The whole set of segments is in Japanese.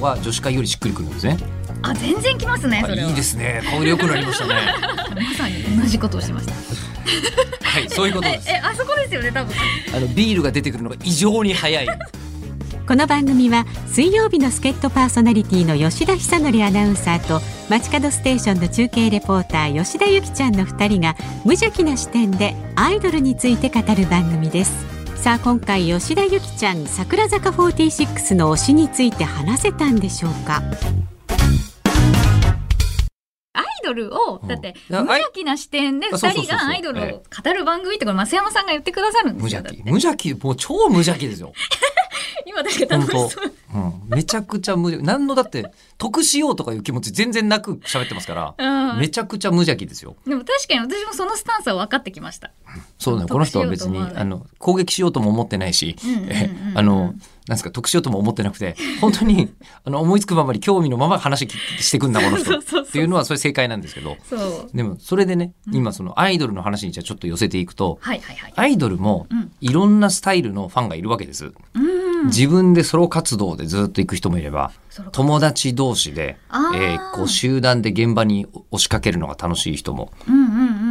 方が女子会よりしっくりくるんですね。あ全然きますねそれはいいですね。顔色良くなりましたね。まさに同じことをしました はい、そういうことえです。えあそこですよね多分あのビールが出てくるのが異常に早い。この番組は水曜日の助っ人パーソナリティの吉田久典アナウンサーと街角ステーションの中継レポーター吉田由紀ちゃんの2人が無邪気な視点でアイドルについて語る番組ですさあ今回吉田由紀ちゃん桜坂46の推しについて話せたんでしょうか？アイドルをだって無うん邪気な視点で二あそうそうそうそう。人がアイドルを語る番組ってこれ増山さんが言ってくださるんで無すよだって邪気。無邪気。もう超無邪気ですよ。今だけ楽し本そう。当、うん、めちゃくちゃ無邪気。何のだって得しようとかいう気持ち全然なく喋ってますから。うん。めちゃくちゃ無邪気ですよ。でも確かに私もそのスタンスは分かってきました。そうね、得この人は別にあの攻撃しようとも思ってないし、あのなんですか得しようとも思ってなくて本当に あの思いつくままに興味のまま話してくんだこの人。っていうのはそれ正解なんですけど。でもそれでね今そのアイドルの話にじゃあちょっと寄せていくとアイドルもうん。いろんなスタイルのファンがいるわけです。うん自分でソロ活動でずっと行く人もいれば友達同士で、えーこう集団で現場に押しかけるのが楽しい人も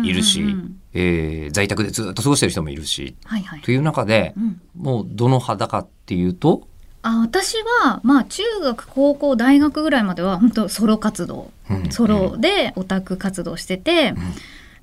いるし、えー在宅でずっと過ごしてる人もいるしはいはい。という中で、うん。もうどの派だかっていうと、あ私はまあ中学高校大学ぐらいまでは本当ソロ活動。うんソロでオタク活動してて、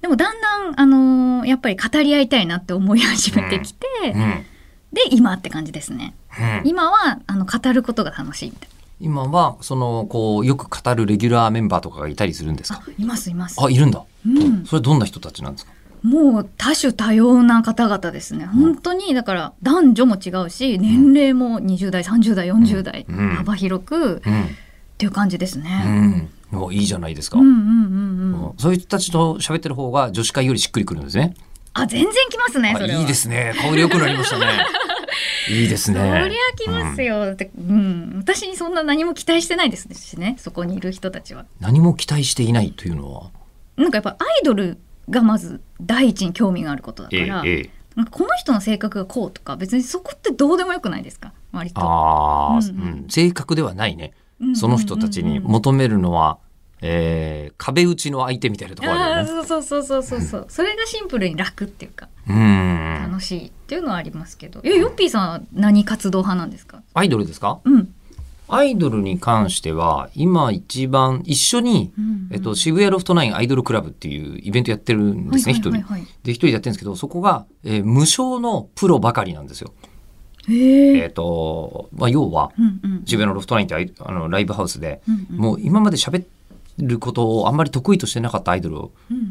でもだんだん、あのーやっぱり語り合いたいなって思い始めてきて、うん。うんで今って感じですね。うん。今はあの語ることが楽しいみたい今はそのこうよく語るレギュラーメンバーとかがいたりするんですか？いますいます。あいるんだ、うん。それどんな人たちなんですか？もう多種多様な方々ですね。本当にだから男女も違うし年齢も20代30代40代、うん。幅広くうん、っていう感じですうね。ん、もういいじゃないですか、うんうんうんうん。うんそういう人たちと喋ってる方が女子会よりしっくりくるんですねあ全然きますね。いいですね。顔色良くなりましたね。いいですそねりゃ来ますよ、だってうん、私にそんな何も期待してないですしねそこにいる人たちは。何も期待していないというのは？なんかやっぱアイドルがまず第一に興味があることだかええら、ええ。なんかこの人の性格がこうとか別にそこってどうでもよくないですか？割と。ああ、ううん。ん。正確ではないね、うんうんうんうん。その人たちに求めるのは、えー壁打ちの相手みたいなところああるよね。ーそうそうそうそうそう。そうそれがシンプルに楽っていうかうん。楽しいっていうのはありますけど。えヨッピーさんは何活動派なんですか？アイドルですか？うん、アイドルに関しては今一番一緒に、うん。えっと、渋谷ロフトナインアイドルクラブっていうイベントやってるんですね一、人はいはいはい。はいで一人でやってるんですけどそこが、えー無償のプロばかりなんですよ。へええっ、と、まあ、要はうんうん。渋谷のロフトナインってあのライブハウスで、うんうん。もう今まで喋ることをあんまり得意としてなかったアイドル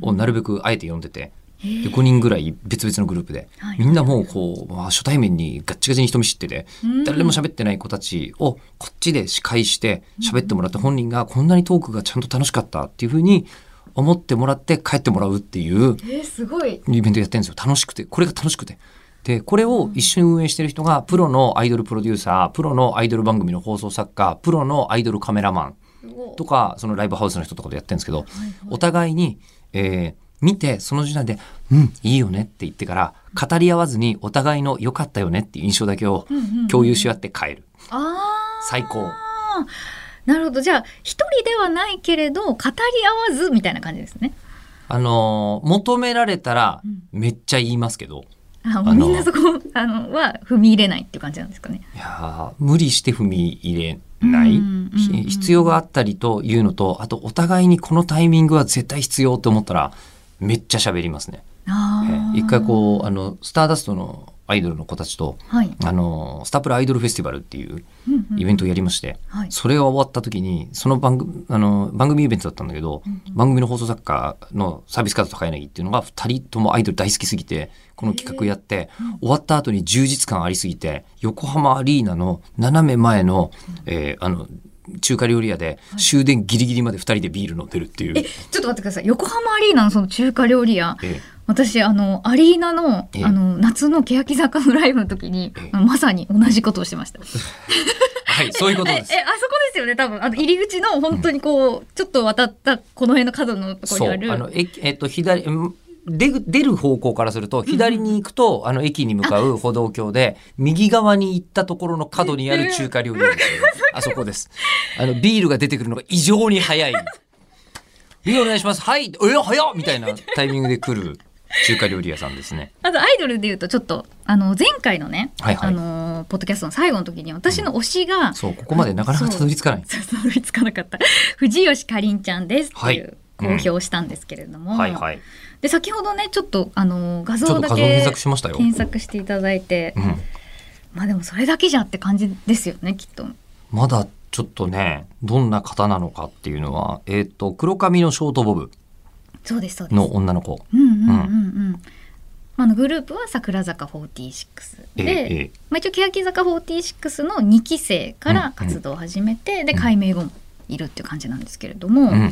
を,、なるべくあえて呼んでて。で5人ぐらい別々のグループで、はい。みんなもうこう、まあ、初対面にガッチガチに人見知ってて、うん。誰も喋ってない子たちをこっちで司会して喋ってもらって本人がこんなにトークがちゃんと楽しかったっていうふうに思ってもらって帰ってもらうっていうえー、すごい。イベントやってるんですよ。楽しくて。これが楽しくて。でこれを一緒に運営してる人がプロのアイドルプロデューサープロのアイドル番組の放送作家プロのアイドルカメラマンとかそのライブハウスの人とかでやってるんですけど、お互いに、えー見てその時点で「うんいいよね」って言ってから語り合わずにお互いの「良かったよね」っていう印象だけを共有し合って帰る、あ最高。あなるほど。じゃあ一人ではないけれど語り合わずみたいな感じですね。あのー求められたらうん。めっちゃ言いますけど、うあのみんなそこあのは踏み入れないっていう感じなんですかね。いやー無理して踏み入れない、うんうん必要があったりというのとあとお互いにこのタイミングは絶対必要と思ったらめっちゃ喋りますね。一回こうあのスターダストのアイドルの子たちとはい。あのスタプラアイドルフェスティバルっていううんうんイベントをやりまして、はい。それが終わった時にその番組あの番組イベントだったんだけど、番組の放送作家のサービスカード高柳っていうのが2人ともアイドル大好きすぎてこの企画やって、終わった後に充実感ありすぎて横浜アリーナの斜め前の,、えーあの中華料理屋で終電ギリギリまで2人でビール飲んでるっていう。えちょっと待ってください。横浜アリーナのその中華料理屋え私あのアリーナのええ。あの夏の欅坂のライブの時にまさに同じことをしてました。はいそういうことえです。え。あそこですよね多分。あの入り口の本当にこう、ちょっと渡ったこの辺の角のところにある。あのええっと左うん出る出る方向からすると左に行くと、あの駅に向かう歩道橋で右側に行ったところの角にある中華料理屋ですよ あそこです。あのビールが出てくるのが異常に早い。ビールお願いします。はい。え早っみたいなタイミングで来る中華料理屋さんですね。あとアイドルで言うとちょっとあの前回のね、はいはい。あのポッドキャストの最後の時に私の推しが、そうここまでなかなかたどり着かない。たどり着かなかった。藤吉かりんちゃんですってはい。いう公表をしたんですけれども、はいはい。で先ほどねちょっとあの画像だけ検索しましたよ、検索していただいて、うん、まあでもそれだけじゃって感じですよねきっと。まだちょっとねどんな方なのかっていうのはえっ、と黒髪のショートボブ。の女の子。うんうんうんうん。あのグループは桜坂46で、ええええ。まあ、一応欅坂46の2期生から活動を始めて、でうん。改名後もいるっていう感じなんですけれども、うんうん。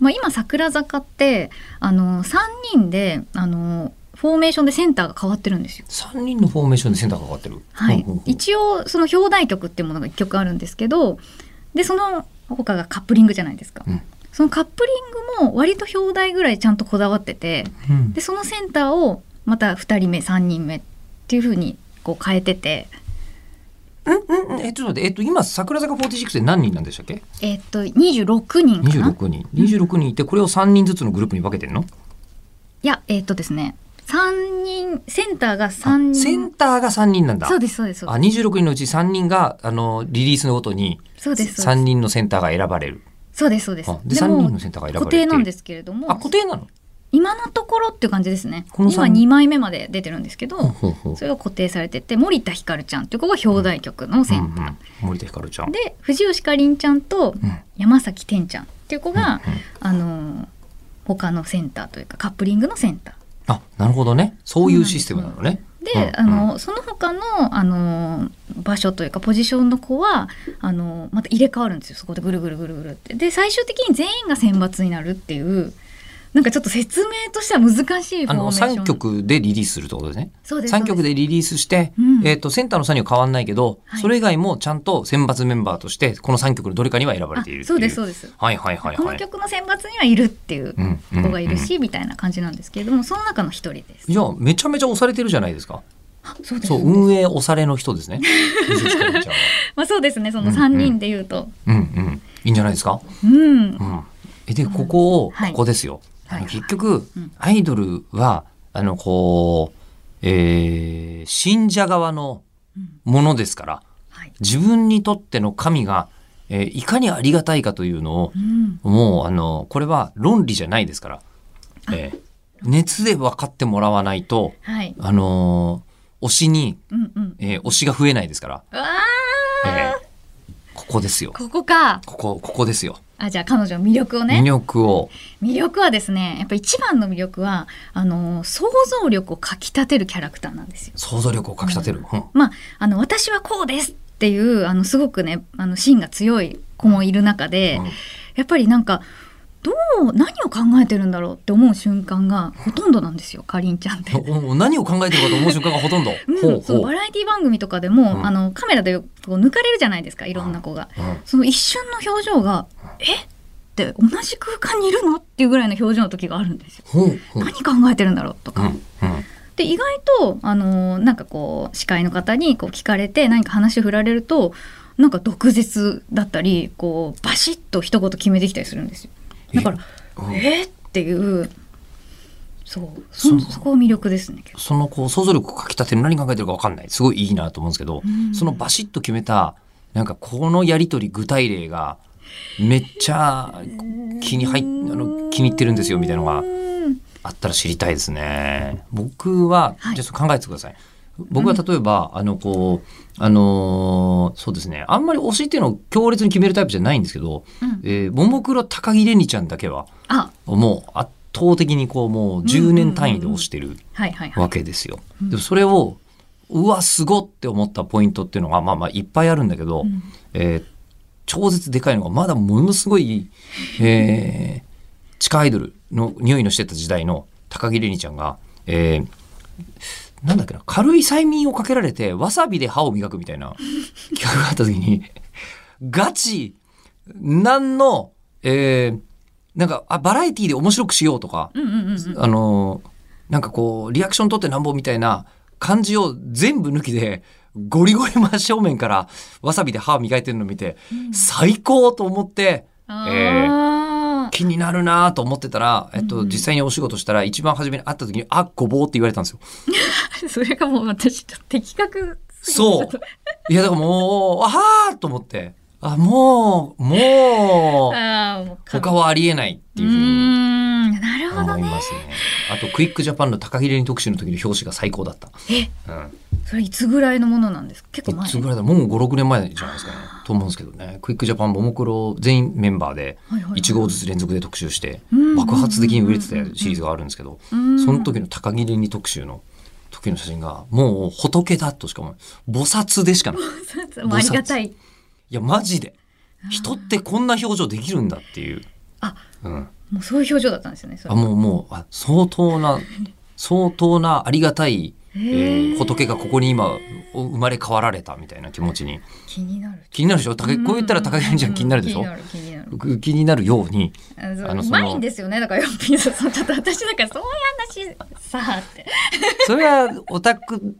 まあ、今桜坂ってあの3人であのフォーメーションでセンターが変わってるんですよ。3人のフォーメーションでセンターが変わってる。はい。一応その表題曲っていうものが1曲あるんですけどでその他がカップリングじゃないですか。うんそのカップリングも割と表題ぐらいちゃんとこだわっててうん。でそのセンターをまた2人目3人目っていう風にこう変えてて。うんえちょっと待って、えっと、今桜坂46で何人なんでしたっけ？えっと26人かな。26人。26人いてこれを3人ずつのグループに分けてんの？いやえっとですね。3人センターがあ3人。センターが3人なんだ。そうですそうですあです。26人のうち3人があのリリースのごとにそうですそう3です。人のセンターが選ばれるそうですそうです。あで3人のセンターが選ば固れて。定なんですけれども。あ固定なの？今のところっていう感じですね。今三2枚目まで出てるんですけど、それが固定されてて森田ひかるちゃんっていう子が表題曲のセンター、うんうん。森田ひかるちゃん。で藤吉かりんちゃんとうん。山崎天ちゃんっていう子が、うんうん。あのー他のセンターというかカップリングのセンター。あなるほどね。そういうシステムなのねで、うんあのその他のあの場所というかポジションの子はあのまた入れ替わるんですよ。そこでぐるぐるぐるぐるって。で最終的に全員が選抜になるっていうなんかちょっと説明としては難しいあのーメーション。3曲でリリースするってことですね。そうです3曲でリリースして、うん。えっとセンターの3人は変わんないけど、はい。それ以外もちゃんと選抜メンバーとしてこの3曲のどれかには選ばれているそうですそうです。はいはいはいこのはい曲の選抜にはいるっていううんうん子がいるし、みたいな感じなんですけれどもその中の一人です。じゃあめちゃめちゃ押されてるじゃないですか。あそうですそう運営押されの人ですね。まあそうですねそのうん3人で言うと。うんうん。いいんじゃないですか？うん、うん。えでここを、はい。ここですよ、はい。結局、うん。アイドルはあのこう、えー信者側のものですからはい。自分にとっての神が、えーいかにありがたいかというのをうん。もうあのこれは論理じゃないですから、えー熱で分かってもらわないとはい。あのー推しに、うんうん、えー推しが増えないですから、えー。ーここですよ。ここか。ここここですよあじゃあ彼女の魅力をね。魅力を。魅力はですねやっぱ一番の魅力はあの想像力をかきたてるキャラクターなんですよ。想像力をかきたてる、うん。まあ、あの私はこうですっていうあのすごくねあの芯が強い子もいる中で、うん。やっぱりなんかどう何を考えてるんだろうって思う瞬間がほとんどなんですよかりんちゃんって。何を考えてるかと思う瞬間がほとんど。うそうバラエティ番組とかでも、うんあのカメラでこう抜かれるじゃないですかいろんな子が。うんその一瞬の表情が「えっ?」て同じ空間にいるのっていうぐらいの表情の時があるんですよ。何考えてるんだろうとか。で意外とあのなんかこう司会の方にこう聞かれて何か話振られるとなんか毒舌だったりこうバシッと一言決めてきたりするんですよ。だからうんえーっていうそうそそこが魅力ですね。そのこう想像力をかきたてる何考えてるか分かんないすごいいいなと思うんですけど、うんそのバシッと決めたなんかこのやり取り具体例がめっちゃ気に入っあの気に入ってるんですよみたいなのがうんあったら知りたいですね。僕は、はいじゃあ考えてください。僕は例えば、あのこうあのーそうですね。あんまり推しっていうのを強烈に決めるタイプじゃないんですけど、うん。えー、ももクロ高木れにちゃんだけはあ。もう圧倒的にこうもう10年単位で推してる。わけですよ。でもそれをうわすごって思ったポイントっていうのがまあまあいっぱいあるんだけど、うん。えー超絶でかいのがまだものすごい、えー地下アイドルの匂いのしてた時代の高木れにちゃんが、えーなんだっけな軽い催眠をかけられてわさびで歯を磨くみたいな 企画があった時にガチ何の、えーなんかあバラエティで面白くしようとか、うんうんうんうん。あのなんかこうリアクション取ってなんぼみたいな感じを全部抜きでゴリゴリ真正面からわさびで歯磨いてるの見て、最高と思って、えあー気になるなと思ってたら、えっと、実際にお仕事したら一番初めに会った時に「あごぼう」って言われたんですよ。それがもう私的確すぎてそう。いやだからもうああと思って。あもうもう 他はありえないっていうふうにんなるほどね。思いますね。あとクイックジャパンの高木レ特集の時の表紙が最高だった。え？うんそれいつぐらいのものなんですか？結構前。いつぐらいだ？もう56年前じゃないですかね。と思うんですけどね。クイックジャパンももクロ全員メンバーではいはい。はい1号ずつ連続で特集してうん爆発的に売れてたシリーズがあるんですけどうんその時の高木レン特集の時の写真がもう仏だとしかも菩薩でしかない。いもうありがたい。やマジで。人ってこんな表情できるんだっていう、あ。うん、もうそういう表情だったんですよねあもうもうあ相当な相当なありがたい、仏がここに今お生まれ変わられたみたいな気持ちに。気になる。気になるでしょ？こう言ったら高木ちゃん気になるでしょ？気になる気になる。気になるように。うまいんですよね。だからヨッピーさんちょっと私なんかそういう話さあって。それはオタク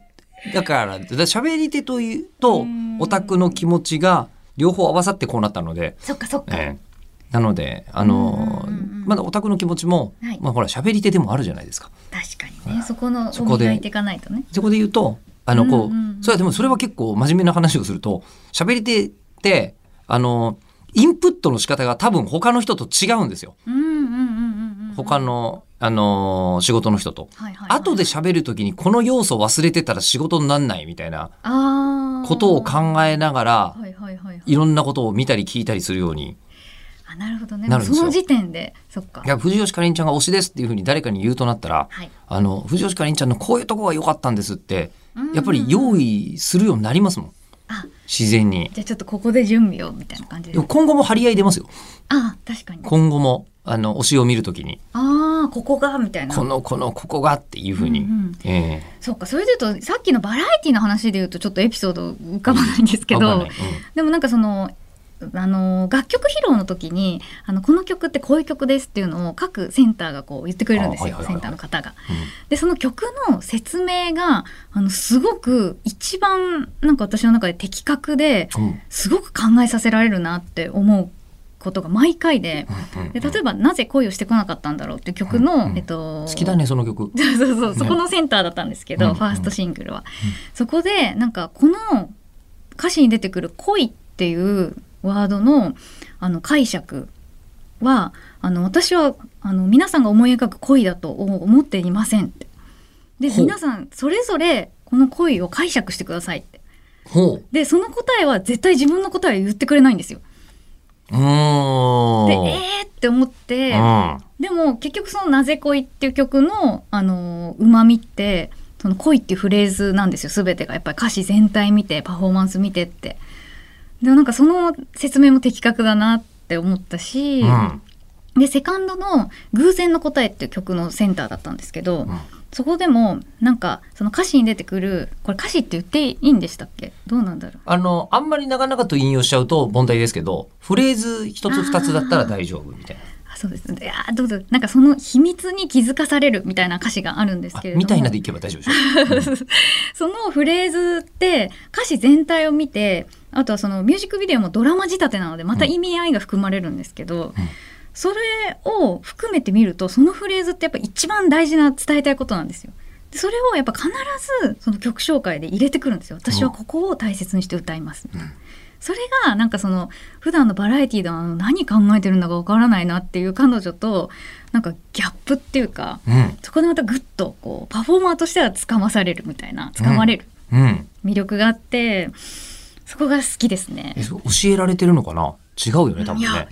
だから喋り手というとうん。オタクの気持ちが両方合わさってこうなったので、そっかそっか、ええなのであのまだオタクの気持ちも、はい。まあほら喋り手でもあるじゃないですか。確かにね。そこのそこで。を磨いていかないとね。そこで言うとあのこう、うんうんうん。それはでもそれは結構真面目な話をすると喋り手ってあのインプットの仕方が多分他の人と違うんですよ。うんうんうんうんうん他のあの仕事の人と。はいはいはい後で喋る時にこの要素忘れてたら仕事になんないみたいなことを考えながらはいはいはいはい。いろんなことを見たり聞いたりするようにあなるほどね。その時点でそっか。いや藤吉かりんちゃんが推しですっていうふうに誰かに言うとなったらはい。あの藤吉かりんちゃんのこういうとこが良かったんですってうん。やっぱり用意するようになりますもん。あ。自然に。じゃあちょっとここで準備をみたいな感じで。今後も張り合い出ますよ。あ確かに。今後もあの推しを見るときに。ああここがみたいな。このこのここがっていうふうに、うんうん。えそうかそれで言うとさっきのバラエティの話で言うとちょっとエピソード浮かばないんですえけど、わかんない。でもなんかそのあの楽曲披露の時にあのこの曲ってこういう曲ですっていうのを各センターがこう言ってくれるんですよ、あはいはいはいはい。センターの方が。うん。でその曲の説明があのすごく一番なんか私の中で的確でうん。うんすごく考えさせられるなって思うことが毎回で。うんうんで例えば「なぜ恋をしてこなかったんだろう」っていう曲の、うんうん。えっと、好きだねその曲。そうそうそう、ね。そこのセンターだったんですけど、うんファーストシングルは、そこでなんかこの歌詞に出てくる「恋」っていうワードのあの解釈はあの私はあの皆さんが思い描く恋だと思っていませんって。で皆さんそれぞれこの恋を解釈してくださいって。でその答えは絶対自分の答えを言ってくれないんですよ。でえーって思って、うんでも結局その「なぜ恋」っていう曲のあのうまみってその恋っていうフレーズなんですよ。全てが。やっぱり歌詞全体見てパフォーマンス見てってでもなんかその説明も的確だなって思ったし、うん。でセカンドの「偶然の答え」っていう曲のセンターだったんですけど、うん。そこでもなんかその歌詞に出てくるこれ歌詞って言っていいんでしたっけ？どうなんだろう？あのあんまり長々と引用しちゃうと問題ですけどフレーズ一つ二つだったら大丈夫みたいな。あそうですねいやーどうぞなんかその秘密に気づかされるみたいな歌詞があるんですあけれどもみたいなでいけば大丈夫でしょ。そのフレーズって歌詞全体を見てあとはそのミュージックビデオもドラマ仕立てなのでまた意味合いが含まれるんですけど、うんそれを含めてみるとそのフレーズってやっぱ一番大事な伝えたいことなんですよ。でそれをやっぱ必ずその曲紹介で入れてくるんですよ。私はここを大切にして歌います。うんそれがなんかその普段のバラエティーでは何考えてるんだかわからないなっていう彼女となんかギャップっていうかうん。そこでまたグッとこうパフォーマーとしてはつかまされるみたいなつかまれるうん。魅力があってそこが好きですね。教えられてるのかな？違うよね多分いやね。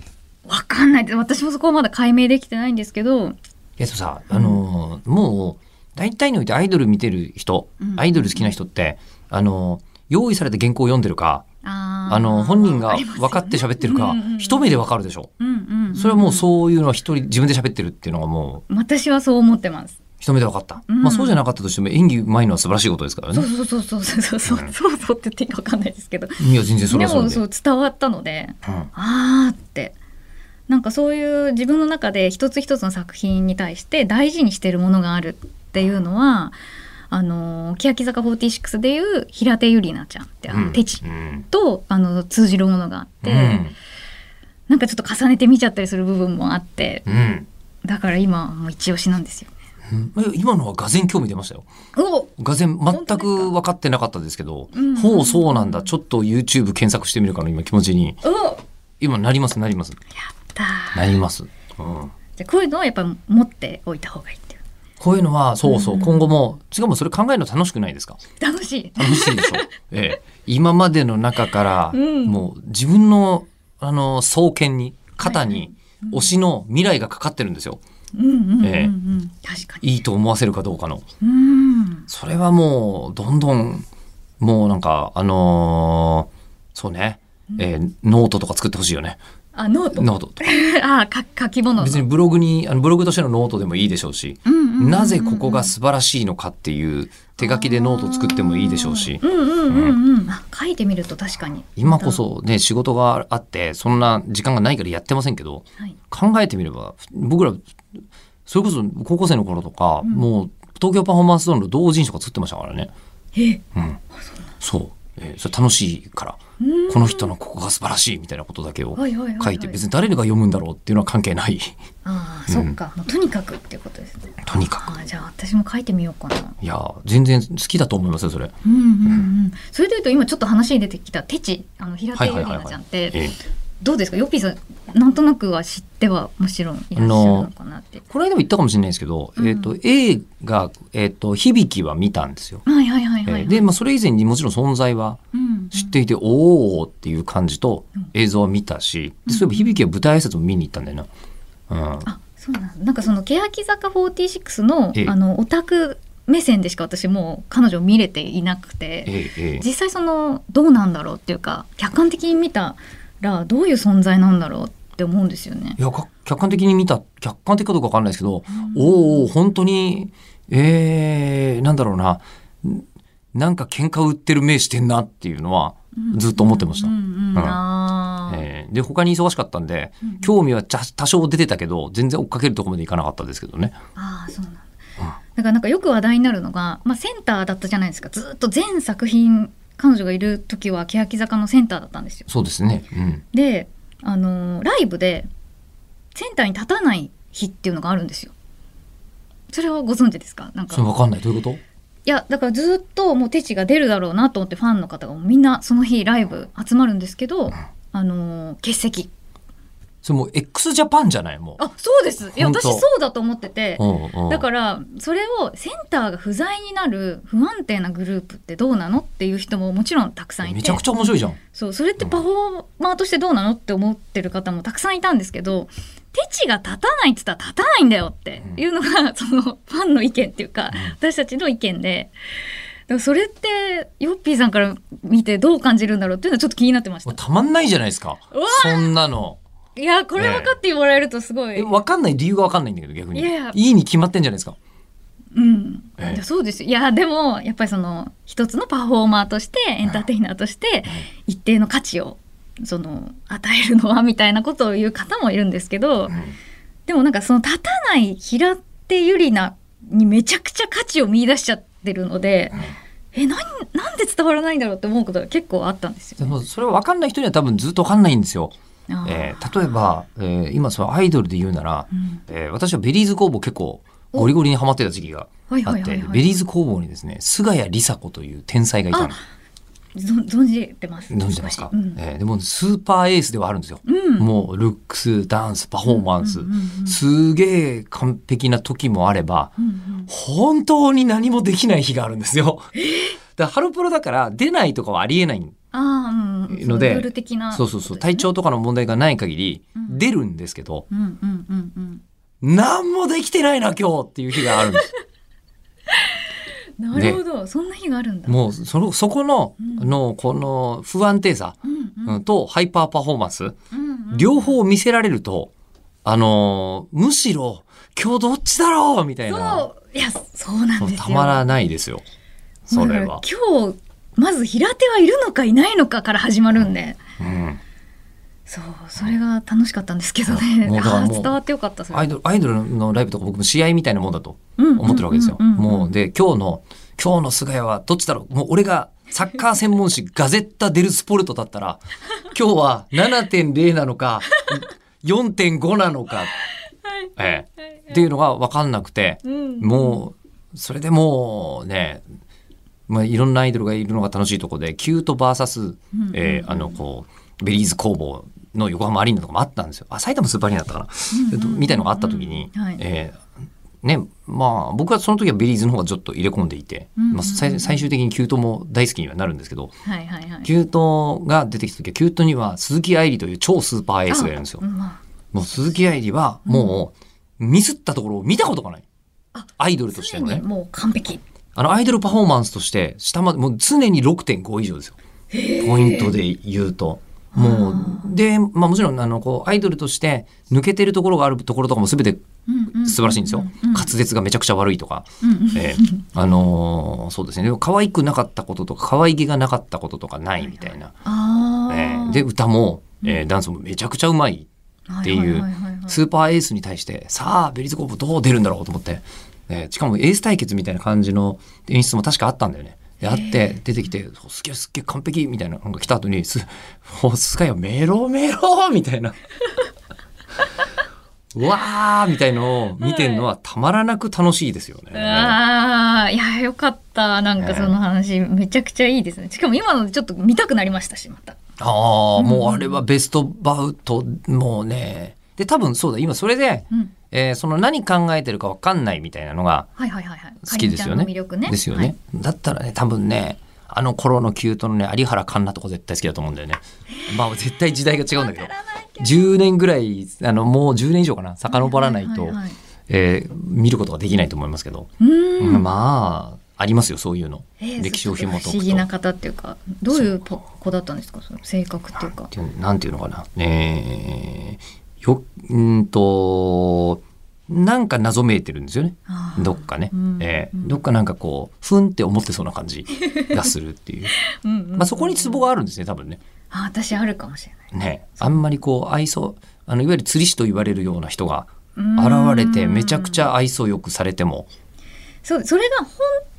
わかんない私もそこはまだ解明できてないんですけど。えっとさあのーもう大体においてアイドル見てる人、うん。アイドル好きな人ってあのー用意された原稿を読んでるかあの本人が分かって喋ってるか、うんうんうん。一目で分かるでしょ。それはもうそういうのは一人自分で喋ってるっていうのがもう私はそう思ってます。一目で分かった、うん。まあそうじゃなかったとしても演技うまいのは素晴らしいことですからね。そうそうそうそうそうそう。うん。そうそうって言っていいかわかんないですけど。いや全然それではそれで。もそう伝わったのでうん。あーって。なんかそういう自分の中で一つ一つの作品に対して大事にしてるものがあるっっていうのはあの欅坂46でいう平手友梨奈ちゃんってあの、うん。とあの通じるものがあって、うん。なんかちょっと重ねて見ちゃったりする部分もあってうん。だから今はもう一押しなんですよ。うん。今のはがぜん興味出ましたよ。おがぜん全く分かってなかったですけど、うん。ほうそうなんだ。ちょっと YouTube 検索してみるかな今気持ちに。今なりますなります。たー。なります、うん、じゃあこういうのはやっぱり持っておいた方がいいってこういうのはそうそう、今後もしかもそれ考えるの楽しくないですか？楽しい。楽しいでしょ、ええ、今までの中から、うん。もう自分のあの双肩に肩はいに推しの未来がかかってるんですよ。うんえ確かに。いいと思わせるかどうかの。うん。それはもうどんどんもうなんかあのーそうね、えーノートとか作ってほしいよねあノート。ノートとか あか書き物の。別にブログにあのブログとしてのノートでもいいでしょうし、うんうんうんうんなぜここが素晴らしいのかっていう手書きでノート作ってもいいでしょうしうんうんうんうん。あ書いてみると確かに。今こそね仕事があってそんな時間がないからやってませんけどはい。考えてみれば僕らそれこそ高校生の頃とか、もう東京パフォーマンスドールの同人誌とか作ってましたからね。え、うん、そう、えーそれ楽しいからうんこの人のここが素晴らしいみたいなことだけを書いて別に誰が読むんだろうっていうのは関係ないああ、そっか。もうとにかくっていうことですね。とにかくじゃあ私も書いてみようかな。いや全然好きだと思いますよそれ。うんうんうん。それでいうと今ちょっと話に出てきたテチあの平手友梨奈ちゃんってえーどうですか？ヨッピーさんなんとなくは知ってはもちろんいらっしゃるのかなって。この間も言ったかもしれないですけど、うんえっ、と映画えっ、と響きは見たんですよ。はいはいはいはいでまあそれ以前にもちろん存在はうん知っていて、おおっていう感じとうん。映像は見たし、でそういえば響きは舞台挨拶も見に行ったんだよな。うん。あそうなんだ。なんかその欅坂46のええ。あのオタク目線でしか私もう彼女を見れていなくてええええ。実際そのどうなんだろうっていうか客観的に見たらどういう存在なんだろうって思うんですよね。い。やか客観的に見た客観的かどうかわかんないですけど、おお本当にえー、なんだろうな。んなんか喧嘩売ってる目してんなっていうのはずっと思ってました。で他に忙しかったんでうん興味は多少出てたけど全然追っかけるところまでいかなかったですけどね。あーそうなんだ。だからなんかよく話題になるのが、まあ、センターだったじゃないですかずっと全作品彼女がいる時は欅坂のセンターだったんですよ。そうですね。うん。で、あのーライブでセンターに立たない日っていうのがあるんですよ。それはご存知ですか？なんかそれわかんないどういうこと？いやだからずっともうテチが出るだろうなと思ってファンの方がみんなその日ライブ集まるんですけど、あのー欠席それもう x ジャパンじゃないもう。あそうですいや私そうだと思っててうんうんだからそれをセンターが不在になる不安定なグループってどうなのっていう人ももちろんたくさんいてめちゃくちゃ面白いじゃん。そうそれってパフォーマーとしてどうなのって思ってる方もたくさんいたんですけどテチが立たないって言ったら立たないんだよっていうのが、そのファンの意見っていうか、私たちの意見でだからそれってヨッピーさんから見てどう感じるんだろうっていうのはちょっと気になってました。たまんないじゃないですか。そんなの。いやこれ分かってもらえるとすごい、えわかんない理由がわかんないんだけど逆に。いやいや。いいに決まってんじゃないですか。うん、ええ。いやそうですよ。いやでもやっぱりその一つのパフォーマーとしてエンターテイナーとして一定の価値をその与えるのはみたいなことを言う方もいるんですけど、でもなんかその立たない平手友梨奈にめちゃくちゃ価値を見出しちゃってるので、えなんなんで伝わらないんだろうって思うことが結構あったんですよ。でもそれはわかんない人には多分ずっとわかんないんですよ。えー例えば、えー今そのアイドルで言うなら、うん。えー私はベリーズ工房結構ゴリゴリにハマってた時期がはいあって、はいはいはいベリーズ工房にですね菅谷梨紗子という天才がいたの。ぞ存じてます。存じてますか、うん。えーでもスーパーエースではあるんですよ、うん。もうルックスダンスパフォーマンス、うんうんうんうん。すげえ完璧な時もあればうんうん。本当に何もできない日があるんですよ。だハロプロだから出ないとかはありえないああ、うん、のでそうそうそう。体調とかの問題がない限りうん。出るんですけど、うんうんうんうん。何もできてないな今日っていう日があるんです。なるほど、そんな日があるんだ。もうそのそこの,、うん。のこの不安定さ、うんとハイパーパフォーマンス、うんうん両方見せられるとあのーむしろ今日どっちだろう？みたいな。そう。いやそうなんですよ。たまらないですよ。それは。今日まず平手はいるのかいないのかから始まるんで、うん。そうそれが楽しかったんですけどね。伝わってよかったアイドルアイドルのライブとか僕も試合みたいなもんだとうん。思ってるわけですよ。もうで今日の今日の菅谷はどっちだろう。もう俺がサッカー専門誌ガゼッタ・デル・スポルトだったら 今日は7.0なのか4.5なのか、ええ、っていうのが分かんなくて、うん。もうそれでもうねまあ、いろんなアイドルがいるのが楽しいところでキュート VS、えーあのこう Berryz工房の横浜アリーナとかもあったんですよ。あ埼玉スーパーアリーナだったかな、えっとみたいのがあった時に、はい。えーねまあ僕はその時はベリーズの方がちょっと入れ込んでいて、まあ、最最終的にキュートも大好きにはなるんですけどはいはいはい。キュートが出てきた時はキュートには鈴木愛理という超スーパーエースがいるんですよ。もう鈴木愛理はもうミスったところを見たことがない。あ。アイドルとあしてのね。もう完璧あのアイドルパフォーマンスとして下までもう常に6.5以上ですよ。ポイントで言うと。もうで、まあ、もちろんあのこうアイドルとして抜けてるところがあるところとかも全て素晴らしいんですよ。滑舌がめちゃくちゃ悪いとか、えーあのーそうですね。可愛くなかったこととか可愛げがなかったこととかないみたいな。えーで歌も、えーダンスもめちゃくちゃうまいっていうスーパーエースに対してさあ Berryz工房どう出るんだろうと思って、えーしかもエース対決みたいな感じの演出も確かあったんだよね。であって出てきて「すげえすっげえ完璧」みたいなのが来た後にす「もうスカイはメロメロ」みたいな。うわーみたいのを見てるのはたまらなく楽しいですよね。ああいやよかったなんかその話、めちゃくちゃいいですねしかも今のでちょっと見たくなりましたしまたああ、もうあれはベストバウト、もうね。で、多分そうだ、今それで、うん。えーその何考えてるか分かんないみたいなのが好きですよね。ね。ですよね、はい。だったらね、多分ね、あの頃のキュートのね、有原環奈とか絶対好きだと思うんだよね。まあ絶対時代が違うんだけど。10年ぐらい、あの、もう10年以上かな、遡らないとは、いはいはいえー見ることができないと思いますけど。うーん。まあ、ありますよ、そういうの。えー歴史を紐解くと。不思議な方っていうかどういうポ子だったんですか？その性格っていうか。っていうなんていうのかな。えー、よ、うんと、なんか謎めいてるんですよね。どっかね。うんえーどっかなんかこう、ふんって思ってそうな感じ がするっていう。うんうんまあそこにツボがあるんですね、多分ね。あ私あるかもしれないね。あんまりこう、愛想、あの、いわゆる釣り師と言われるような人がうん現れて、めちゃくちゃ愛想よくされても、そうそれが本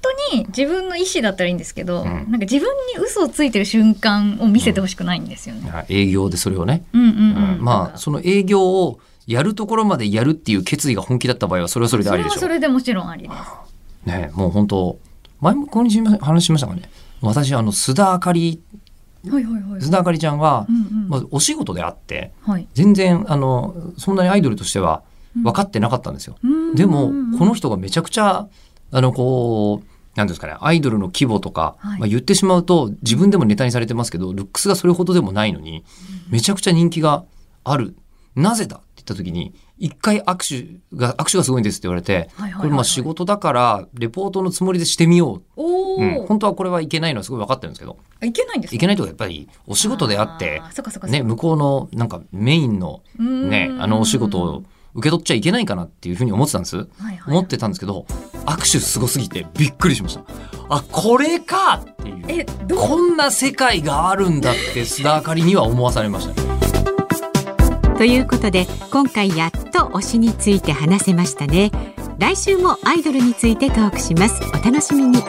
当に自分の意思だったらいいんですけど、うんなんか自分に嘘をついてる瞬間を見せてほしくないんですよね。営業でそれをね、うんうんううんんまあ、その営業をやるところまでやるっていう決意が本気だった場合は、それはそれであそれりでしょう。はそれでもちろんありです。ね、もう本当前もここに話しましたかね私あの須田あかりはいはいはい。須田あかりちゃんは、うんうんまあ、お仕事であってはい。全然あのそんなにアイドルとしては分かってなかったんですよ。でもこの人がめちゃくちゃあのこうなんですかねアイドルの規模とか、はい。まあ、言ってしまうと自分でもネタにされてますけどルックスがそれほどでもないのにめちゃくちゃ人気がある。なぜだ？って言った時に一回握手が握手がすごいんですって言われてはいはいはいはい。これまあ仕事だからレポートのつもりでしてみよう。うん、本当はこれはいけないのはすごい分かってるんですけど。いけないんですかいけないとかやっぱりお仕事であってね、向こうのなんかメインのねうん。あのお仕事を受け取っちゃいけないかなっていうふうに思ってたんです、はいはい。思ってたんですけど握手すごすぎてびっくりしました。あこれか！っていう。えどこんな世界があるんだって須田あかりには思わされました。ねということで今回やっと推しについて話せましたね。来週もアイドルについてトークします。お楽しみに